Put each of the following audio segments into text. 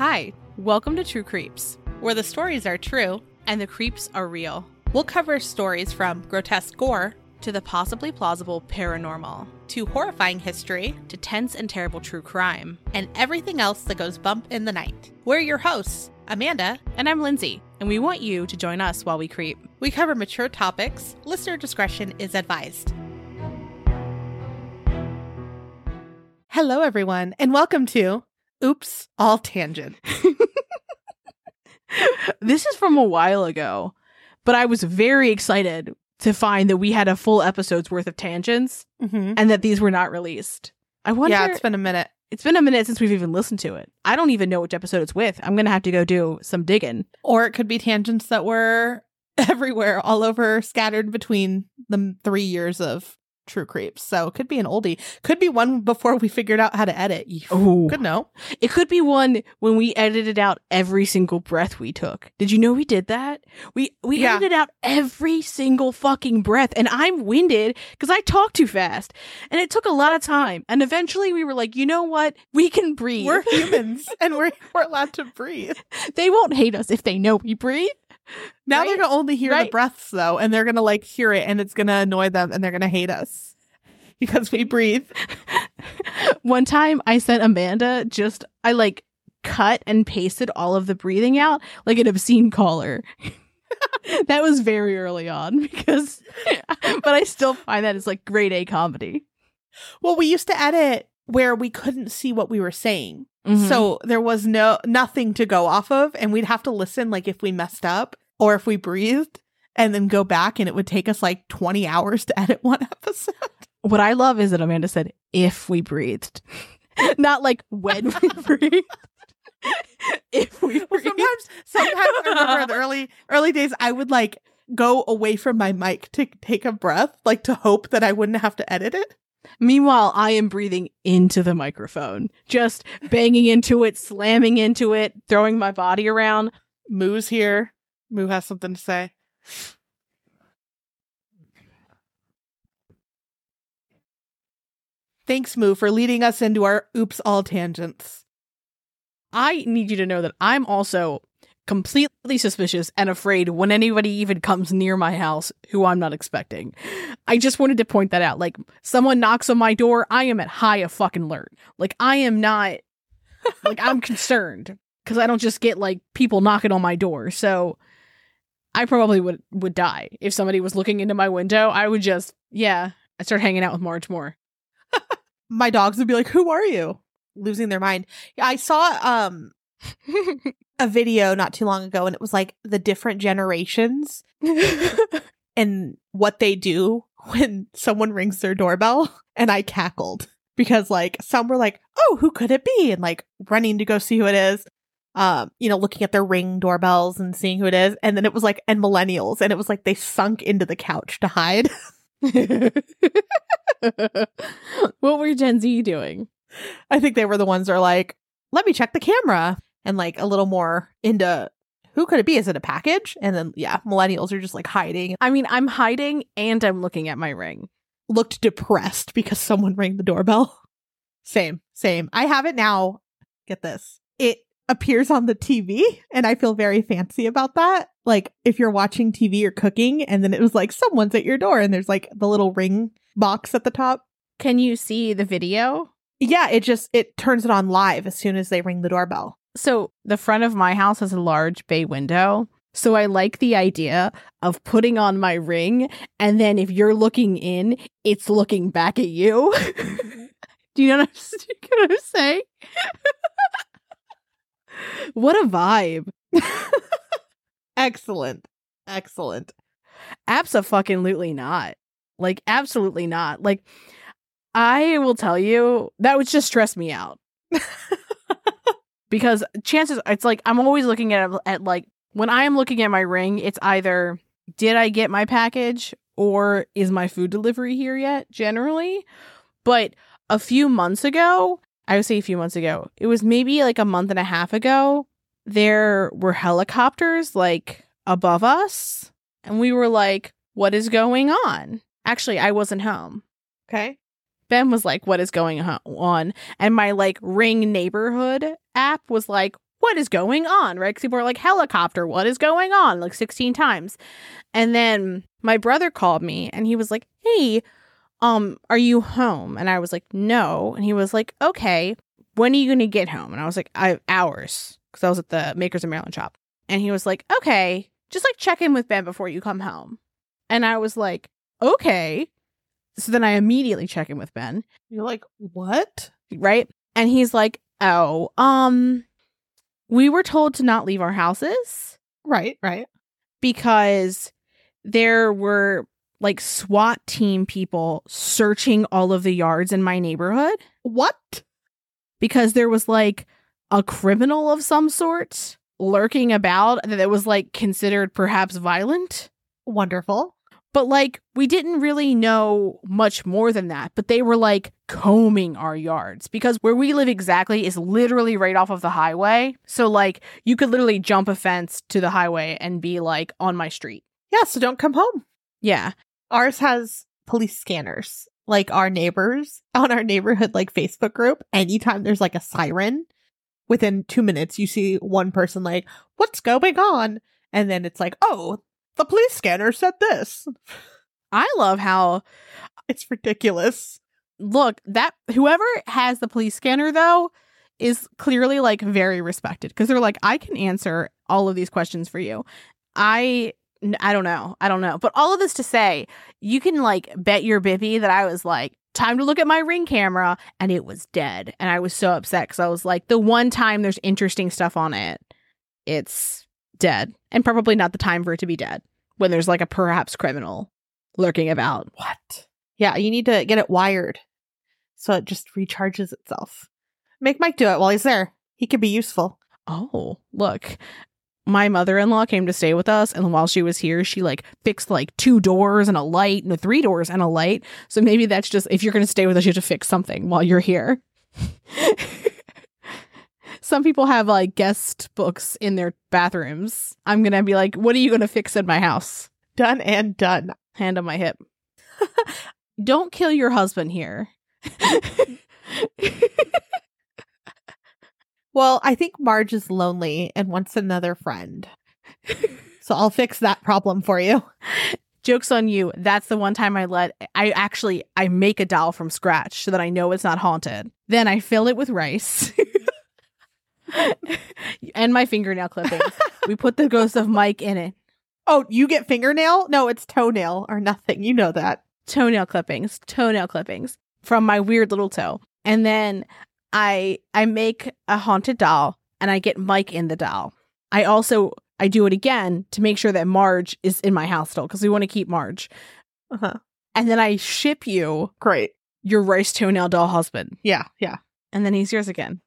Hi, welcome to True Creeps, where the stories are true and the creeps are real. We'll cover stories from grotesque gore to the possibly plausible paranormal, to horrifying history, to tense and terrible true crime, and everything else that goes bump in the night. We're your hosts, Amanda, and I'm Lindsay, and we want you to join us while we creep. We cover mature topics. Listener discretion is advised. Hello, everyone, and welcome to Oops, All Tangent. this is from a while ago, but I was very excited to find that we had a full episode's worth of tangents Mm-hmm. and that these were not released. I wonder. Yeah, it's been a minute. it's been a minute since we've even listened to it. I don't even know which episode it's with. I'm gonna have to go do some digging. Or it could be tangents that were everywhere, all over, scattered between the three years of True Creeps. So it could be an oldie. Could be one before we figured out how to edit. You Oh, could know. it could be one when we edited out every single breath we took. Did you know we did that? We we Yeah. edited out every single fucking breath, and I'm winded because I talk too fast, and it took a lot of time. And eventually, we were like, you know what? We can breathe. We're humans and we're, we're allowed to breathe. they won't hate us if they know we breathe. Now Right? they're going to only hear the breaths, though, and they're going to like hear it and it's going to annoy them and they're going to hate us because we breathe. One time I sent Amanda just I like cut and pasted all of the breathing out like an obscene caller. that was very early on because but I still find that it's like grade A comedy. Well, we used to edit where we couldn't see what we were saying. So So there was no nothing to go off of, and we'd have to listen like if we messed up or if we breathed, and then go back, and it would take us like twenty hours to edit one episode. what I love is that Amanda said if we breathed. Not like when we breathed. if we Well, sometimes, sometimes I remember in the early early days, I would like go away from my mic to take a breath, like to hope that I wouldn't have to edit it. Meanwhile, I am breathing into the microphone, just banging into it, slamming into it, throwing my body around. Moo's here. Moo has something to say. Thanks, Moo, for leading us into our oops all tangents. I need you to know that I'm also completely suspicious and afraid when anybody even comes near my house who I'm not expecting. I just wanted to point that out. Like, someone knocks on my door, I am at high a fucking alert. Like, I am not, like, I'm concerned because I don't just get like people knocking on my door. So I probably would would die if somebody was looking into my window. I would just, yeah, I start hanging out with Marge more. My dogs would be like, "Who are you?" Losing their mind. Yeah, I saw um a video not too long ago, and it was like the different generations and what they do when someone rings their doorbell. And I cackled because like some were like, "Oh, who could it be?" and like running to go see who it is. Um, you know, looking at their ring doorbells and seeing who it is. And then it was like, and millennials, and it was like they sunk into the couch to hide. what were Gen Z doing? I think they were the ones that are like, let me check the camera and like a little more into who could it be? Is it a package? And then yeah, millennials are just like hiding. I mean, I'm hiding and I'm looking at my ring. Looked depressed because someone rang the doorbell. Same, same. I have it now. Get this. It appears on the TV and I feel very fancy about that. Like if you're watching TV or cooking and then it was like someone's at your door and there's like the little ring box at the top. Can you see the video? Yeah, it just it turns it on live as soon as they ring the doorbell. So, the front of my house has a large bay window. So, I like the idea of putting on my ring, and then if you're looking in, it's looking back at you. Do you know what I'm, what I'm saying? what a vibe. Excellent. Excellent. Absolutely not. Like, absolutely not. Like, I will tell you, that would just stress me out. Because chances, it's like, I'm always looking at, at like, when I am looking at my ring, it's either, did I get my package or is my food delivery here yet, generally? But a few months ago, I would say a few months ago, it was maybe like a month and a half ago, there were helicopters like above us. And we were like, what is going on? Actually, I wasn't home. Okay. Ben was like, what is going on? And my like ring neighborhood app was like, what is going on? Right? 'Cause people are like, helicopter, what is going on? Like 16 times. And then my brother called me and he was like, hey, um, are you home? And I was like, no. And he was like, okay, when are you going to get home? And I was like, I have hours because I was at the Makers of Maryland shop. And he was like, okay, just like check in with Ben before you come home. And I was like, okay. So then I immediately check in with Ben, You're like, what? right? And he's like, oh, um, we were told to not leave our houses Right, right. because there were like SWAT team people searching all of the yards in my neighborhood What? because there was like a criminal of some sort lurking about that was like considered perhaps violent. Wonderful. But like we didn't really know much more than that. But they were like combing our yards because where we live exactly is literally right off of the highway. So like you could literally jump a fence to the highway and be like on my street. Yeah, so don't come home. Yeah. Ours has police scanners. Like our neighbors on our neighborhood like Facebook group, anytime there's like a siren, within two minutes you see one person like, What's going on? And then it's like, Oh, the police scanner said this. I love how It's ridiculous. Look that whoever has the police scanner though is clearly like very respected because they're like I can answer all of these questions for you. I I don't know. I don't know. But all of this to say, you can like bet your bibby that I was like time to look at my ring camera and it was dead and I was so upset cuz I was like the one time there's interesting stuff on it it's dead and probably not the time for it to be dead when there's like a perhaps criminal lurking about. What? Yeah, you need to get it wired so it just recharges itself. Make Mike do it while he's there. He could be useful. Oh, look. My mother-in-law came to stay with us and while she was here, she like fixed like two doors and a light, no three doors and a light. So maybe that's just if you're going to stay with us, you have to fix something while you're here. Some people have like guest books in their bathrooms. I'm going to be like, "What are you going to fix in my house?" Done and done. Hand on my hip. Don't kill your husband here. Well, I think Marge is lonely and wants another friend. so I'll fix that problem for you. Joke's on you. That's the one time I let I actually I make a doll from scratch so that I know it's not haunted. Then I fill it with rice. and my fingernail clippings. we put the ghost of Mike in it. Oh, you get fingernail? No, it's toenail or nothing. You know that. Toenail clippings, toenail clippings from my weird little toe. And then I I make a haunted doll and I get Mike in the doll. I also I do it again to make sure that Marge is in my house still because we want to keep Marge. Uh-huh. And then I ship you Great. your rice toenail doll husband. Yeah, yeah. And then he's yours again.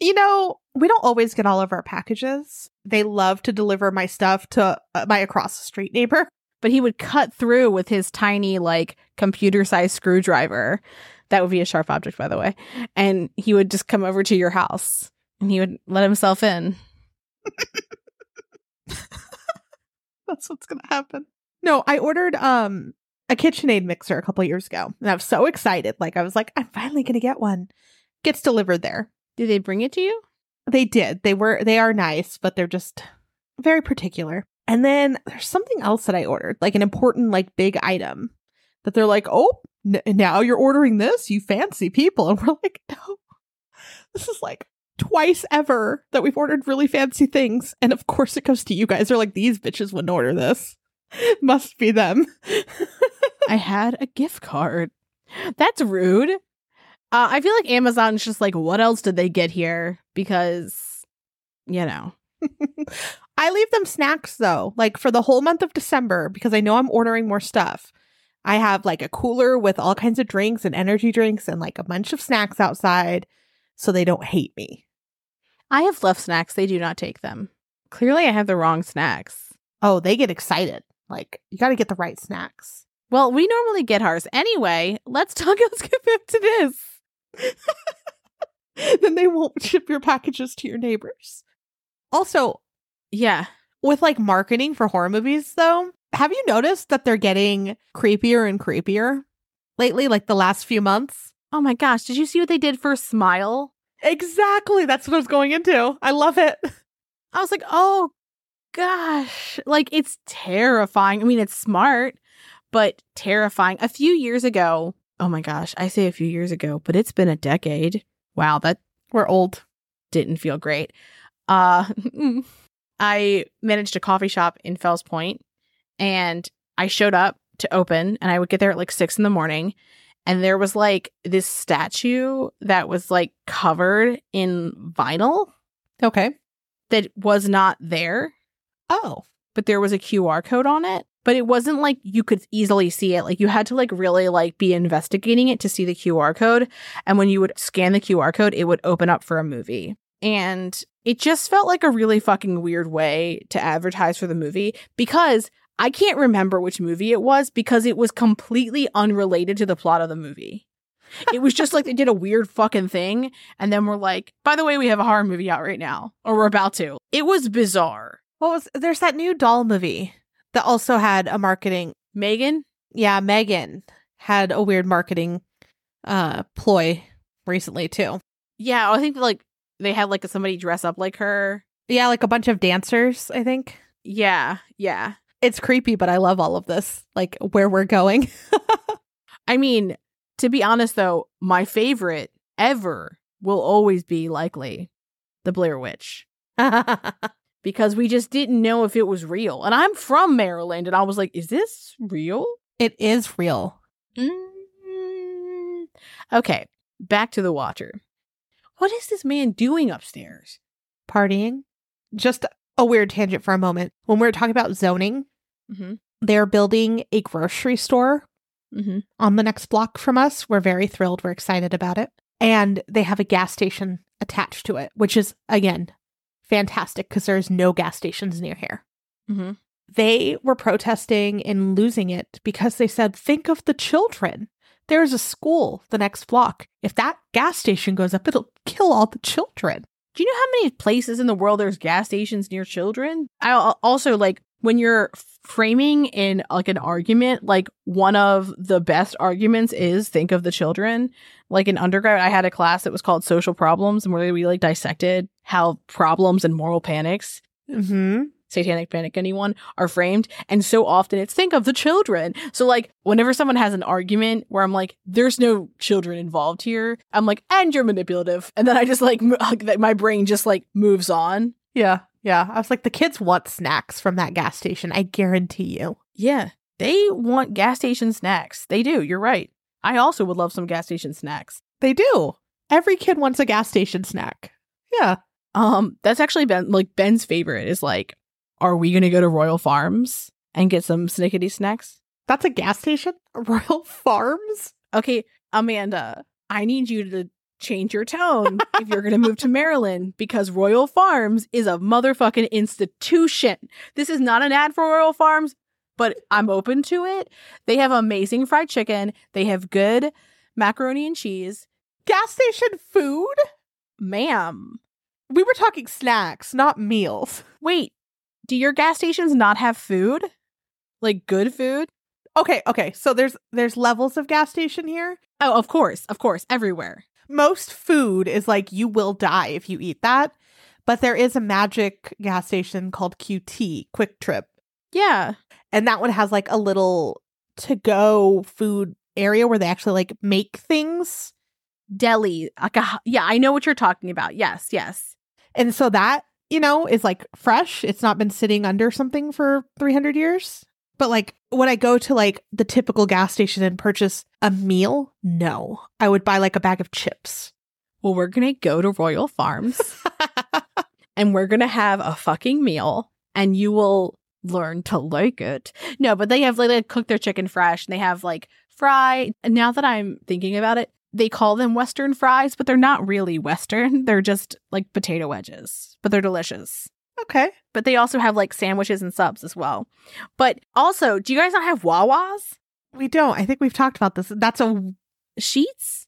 You know, we don't always get all of our packages. They love to deliver my stuff to uh, my across the street neighbor. But he would cut through with his tiny, like, computer sized screwdriver. That would be a sharp object, by the way. And he would just come over to your house and he would let himself in. That's what's going to happen. No, I ordered um a KitchenAid mixer a couple years ago, and I was so excited. Like I was like, I'm finally going to get one. Gets delivered there. Did they bring it to you? They did. They were they are nice, but they're just very particular. And then there's something else that I ordered, like an important like big item that they're like, "Oh, n- now you're ordering this, you fancy people." And we're like, "No. This is like twice ever that we've ordered really fancy things, and of course it goes to you guys. They're like, "These bitches wouldn't order this. Must be them." I had a gift card. That's rude. Uh, I feel like Amazon's just like, what else did they get here? Because, you know. I leave them snacks though, like for the whole month of December because I know I'm ordering more stuff. I have like a cooler with all kinds of drinks and energy drinks and like a bunch of snacks outside so they don't hate me. I have left snacks. They do not take them. Clearly, I have the wrong snacks. Oh, they get excited. Like you got to get the right snacks. Well, we normally get ours. Anyway, let's talk. Let's get back to this. then they won't ship your packages to your neighbors. Also, Yeah. with like marketing for horror movies though, have you noticed that they're getting creepier and creepier lately like the last few months? Oh my gosh. Did you see what they did for Smile? Exactly. That's what I was going into. I love it. I was like, oh gosh. Like it's terrifying. I mean, it's smart, but terrifying. A few years ago, oh my gosh, I say a few years ago, but it's been a decade. Wow, that We're old. didn't feel great. Uh I managed a coffee shop in Fells Point and I showed up to open and I would get there at like six in the morning. And there was like this statue that was like covered in vinyl Okay. that was not there, Oh. but there was a QR code on it. But it wasn't like you could easily see it. Like you had to like really like be investigating it to see the QR code. And when you would scan the QR code, it would open up for a movie. And it just felt like a really fucking weird way to advertise for the movie because I can't remember which movie it was because it was completely unrelated to the plot of the movie. It was just like they did a weird fucking thing and then we're like, by the way, we have a horror movie out right now or we're about to. It was bizarre. What was there's that new doll movie that also had a marketing Megan? yeah, Megan had a weird marketing uh ploy recently too. Yeah, I think like they had like somebody dress up like her. Yeah, like a bunch of dancers, I think. Yeah, yeah. It's creepy, but I love all of this. Like where we're going. I mean, to be honest though, my favorite ever will always be likely the Blair Witch because we just didn't know if it was real. And I'm from Maryland and I was like, is this real? it is real. Mm. Okay, back to the Watcher. What is this man doing upstairs? Partying. Just a weird tangent for a moment. When we were talking about zoning, Mm-hmm. they're building a grocery store Mm-hmm. on the next block from us. We're very thrilled. We're excited about it. And they have a gas station attached to it, which is, again, fantastic because there's no gas stations near here. Mm-hmm. They were protesting and losing it because they said, think of the children. There's a school the next block. If that gas station goes up, it'll kill all the children. Do you know how many places in the world there's gas stations near children? I also like when you're framing in like an argument, like one of the best arguments is think of the children. Like in undergrad, I had a class that was called social problems and where we like dissected how problems and moral panics, Mm-hmm. Satanic panic, anyone are framed. And so often it's think of the children. So like whenever someone has an argument where I'm like, there's no children involved here, I'm like, and you're manipulative. And then I just like, m- like my brain just like moves on. Yeah. Yeah. I was like, the kids want snacks from that gas station. I guarantee you. Yeah, they want gas station snacks. They do. You're right. I also would love some gas station snacks. They do. Every kid wants a gas station snack. Yeah. Um, that's actually Ben like Ben's favorite is like, are we gonna go to Royal Farms and get some snickety snacks? That's a gas station? Royal Farms? Okay, Amanda, I need you to change your tone if you're gonna move to Maryland because Royal Farms is a motherfucking institution. This is not an ad for Royal Farms, but I'm open to it. They have amazing fried chicken. They have good macaroni and cheese. Gas station food? Ma'am, We were talking snacks, not meals. Wait, do your gas stations not have food? Like good food? Okay, okay. So there's there's levels of gas station here. Oh, of course, of course, everywhere. Most food is like you will die if you eat that. But there is a magic gas station called QT, Quick Trip. Yeah. And that one has like a little to go food area where they actually like make things. Deli. Like a, yeah, I know what you're talking about. Yes, yes. And so that, you know, is like fresh. It's not been sitting under something for 300 years. But like when I go to like the typical gas station and purchase a meal, no. I would buy like a bag of chips. Well, we're going to go to Royal Farms and we're going to have a fucking meal and you will learn to like it. No, but they have like they cook their chicken fresh and they have like fry. And now that I'm thinking about it, they call them Western fries, but they're not really Western. They're just like potato wedges, but they're delicious. Okay. But they also have like sandwiches and subs as well. But also, do you guys not have Wawas? We don't. I think we've talked about this. That's a Sheetz?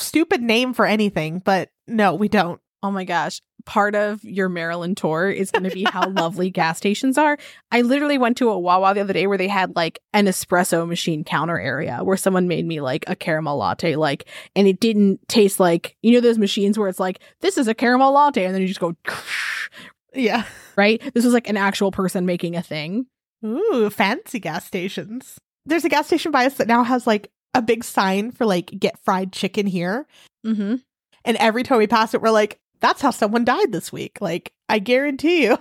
stupid name for anything, but no, we don't. Oh my gosh. Part of your Maryland tour is going to be how lovely gas stations are. I literally went to a Wawa the other day where they had like an espresso machine counter area where someone made me like a caramel latte, like, and it didn't taste like, you know, those machines where it's like, this is a caramel latte. And then you just go, Yeah. right? This was like an actual person making a thing. Ooh, fancy gas stations. There's a gas station by us that now has like a big sign for like get fried chicken here. Mm-hmm. And every time we pass it, we're like, that's how someone died this week. Like, I guarantee you.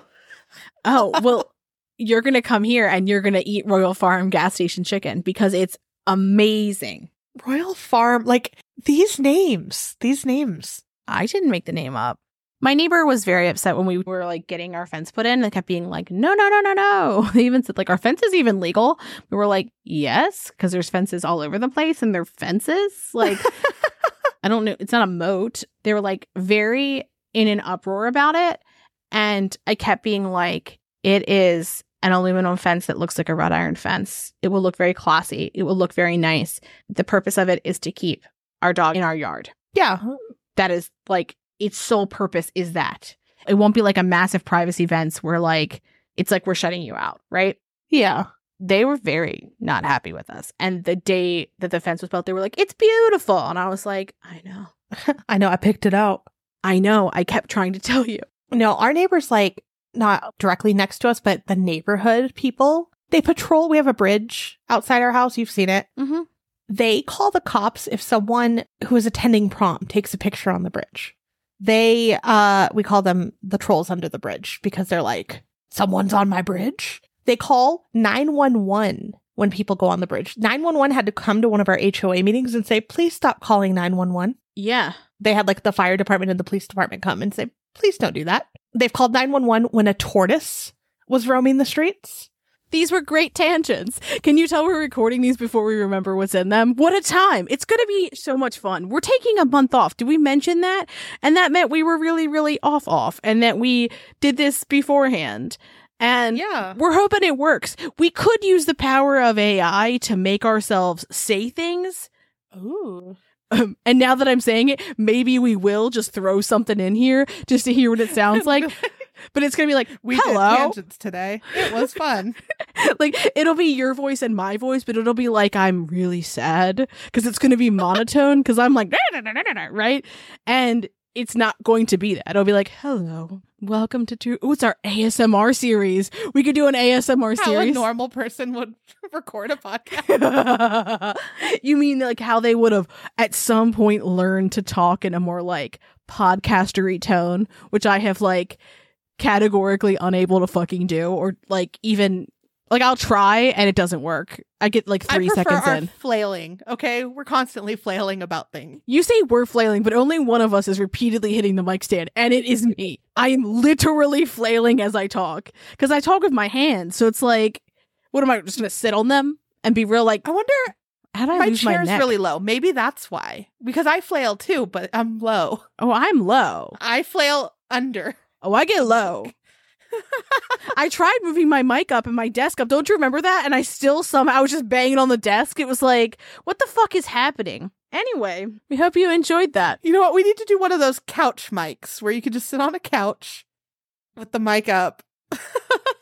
Oh, well, you're going to come here and you're going to eat Royal Farm gas station chicken because it's amazing. Royal Farm, like these names, these names. I didn't make the name up. My neighbor was very upset when we were like getting our fence put in. They kept being like, no, no, no, no, no. They even said, like, our fence is even legal. We were like, yes, because there's fences all over the place and they're fences. Like, I don't know. It's not a moat. They were like very in an uproar about it. And I kept being like, it is an aluminum fence that looks like a wrought iron fence. It will look very classy. It will look very nice. The purpose of it is to keep our dog in our yard. Yeah. That is like its sole purpose is that. It won't be like a massive privacy fence where like it's like we're shutting you out, right? Yeah. They were very not happy with us. And the day that the fence was built, they were like, it's beautiful. And I was like, I know. I know. I picked it out. I know. I kept trying to tell you. No, our neighbors, like, not directly next to us, but the neighborhood people, they patrol. We have a bridge outside our house. You've seen it. Mm-hmm. They call the cops if someone who is attending prom takes a picture on the bridge. They, uh, we call them the trolls under the bridge because they're like, someone's on my bridge. They call 911 when people go on the bridge. 911 had to come to one of our HOA meetings and say, please stop calling 911. Yeah. They had like the fire department and the police department come and say, please don't do that. They've called 911 when a tortoise was roaming the streets. These were great tangents. Can you tell we're recording these before we remember what's in them? What a time. It's going to be so much fun. We're taking a month off. Did we mention that? And that meant we were really, really off off and that we did this beforehand. And Yeah. we're hoping it works. We could use the power of AI to make ourselves say things. Ooh. Um, and now that I'm saying it, maybe we will just throw something in here just to hear what it sounds like. But it's going to be like, we hello. did tangents today. It was fun. like it'll be your voice and my voice, but it'll be like I'm really sad because it's going to be monotone because I'm like right, and it's not going to be that. It'll be like, "Hello, welcome to True." Oh, it's our ASMR series. We could do an ASMR How a series. normal person would record a podcast. you mean like how they would have at some point learned to talk in a more like podcastery tone, which I have like categorically unable to fucking do, or like even like I'll try and it doesn't work. I get like three seconds in. flailing. Okay, we're constantly flailing about things. You say we're flailing, but only one of us is repeatedly hitting the mic stand, and it is me. I am literally flailing as I talk because I talk with my hands. So it's like, what am I just gonna sit on them and be real? Like, I wonder. how do I my lose my chair's neck? really low. Maybe that's why. Because I flail too, but I'm low. oh, I'm low. I flail under. Oh, I get low. I tried moving my mic up and my desk up. Don't you remember that? And I still somehow was just banging on the desk. It was like, what the fuck is happening? Anyway, we hope you enjoyed that. You know what? We need to do one of those couch mics where you can just sit on a couch with the mic up.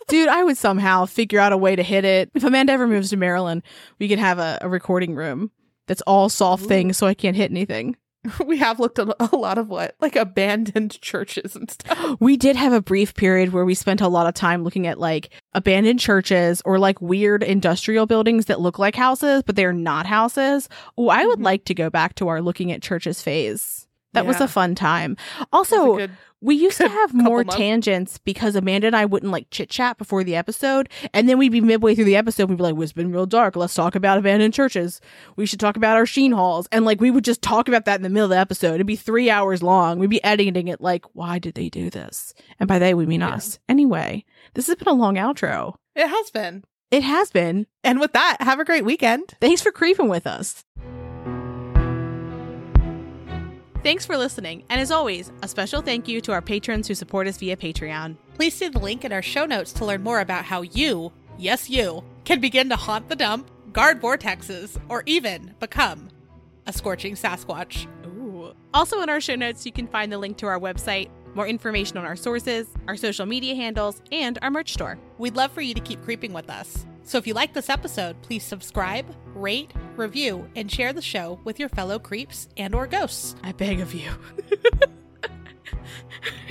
Dude, I would somehow figure out a way to hit it. If Amanda ever moves to Maryland, we could have a, a recording room that's all soft Ooh. things so I can't hit anything. we have looked at a lot of what? Like abandoned churches and stuff. We did have a brief period where we spent a lot of time looking at like abandoned churches or like weird industrial buildings that look like houses, but they're not houses. Oh, I would Mhm. like to go back to our looking at churches phase. That was a fun time. Also, good- we used to have more months. tangents because Amanda and I wouldn't like chit chat before the episode. And then we'd be midway through the episode, we'd be like, well, it's been real dark. Let's talk about abandoned churches. We should talk about our sheen halls. And like, we would just talk about that in the middle of the episode. It'd be three hours long. We'd be editing it like, why did they do this? And by they, we mean Yeah. us. Anyway, this has been a long outro. it has been. It has been. And with that, have a great weekend. Thanks for creeping with us. Thanks for listening. And as always, a special thank you to our patrons who support us via Patreon. Please see the link in our show notes to learn more about how you, yes, you, can begin to haunt the dump, guard vortexes, or even become a scorching Sasquatch. Ooh. Also, in our show notes, you can find the link to our website, more information on our sources, our social media handles, and our merch store. We'd love for you to keep creeping with us. So if you like this episode, please subscribe, rate, review, and share the show with your fellow creeps and or ghosts. I beg of you.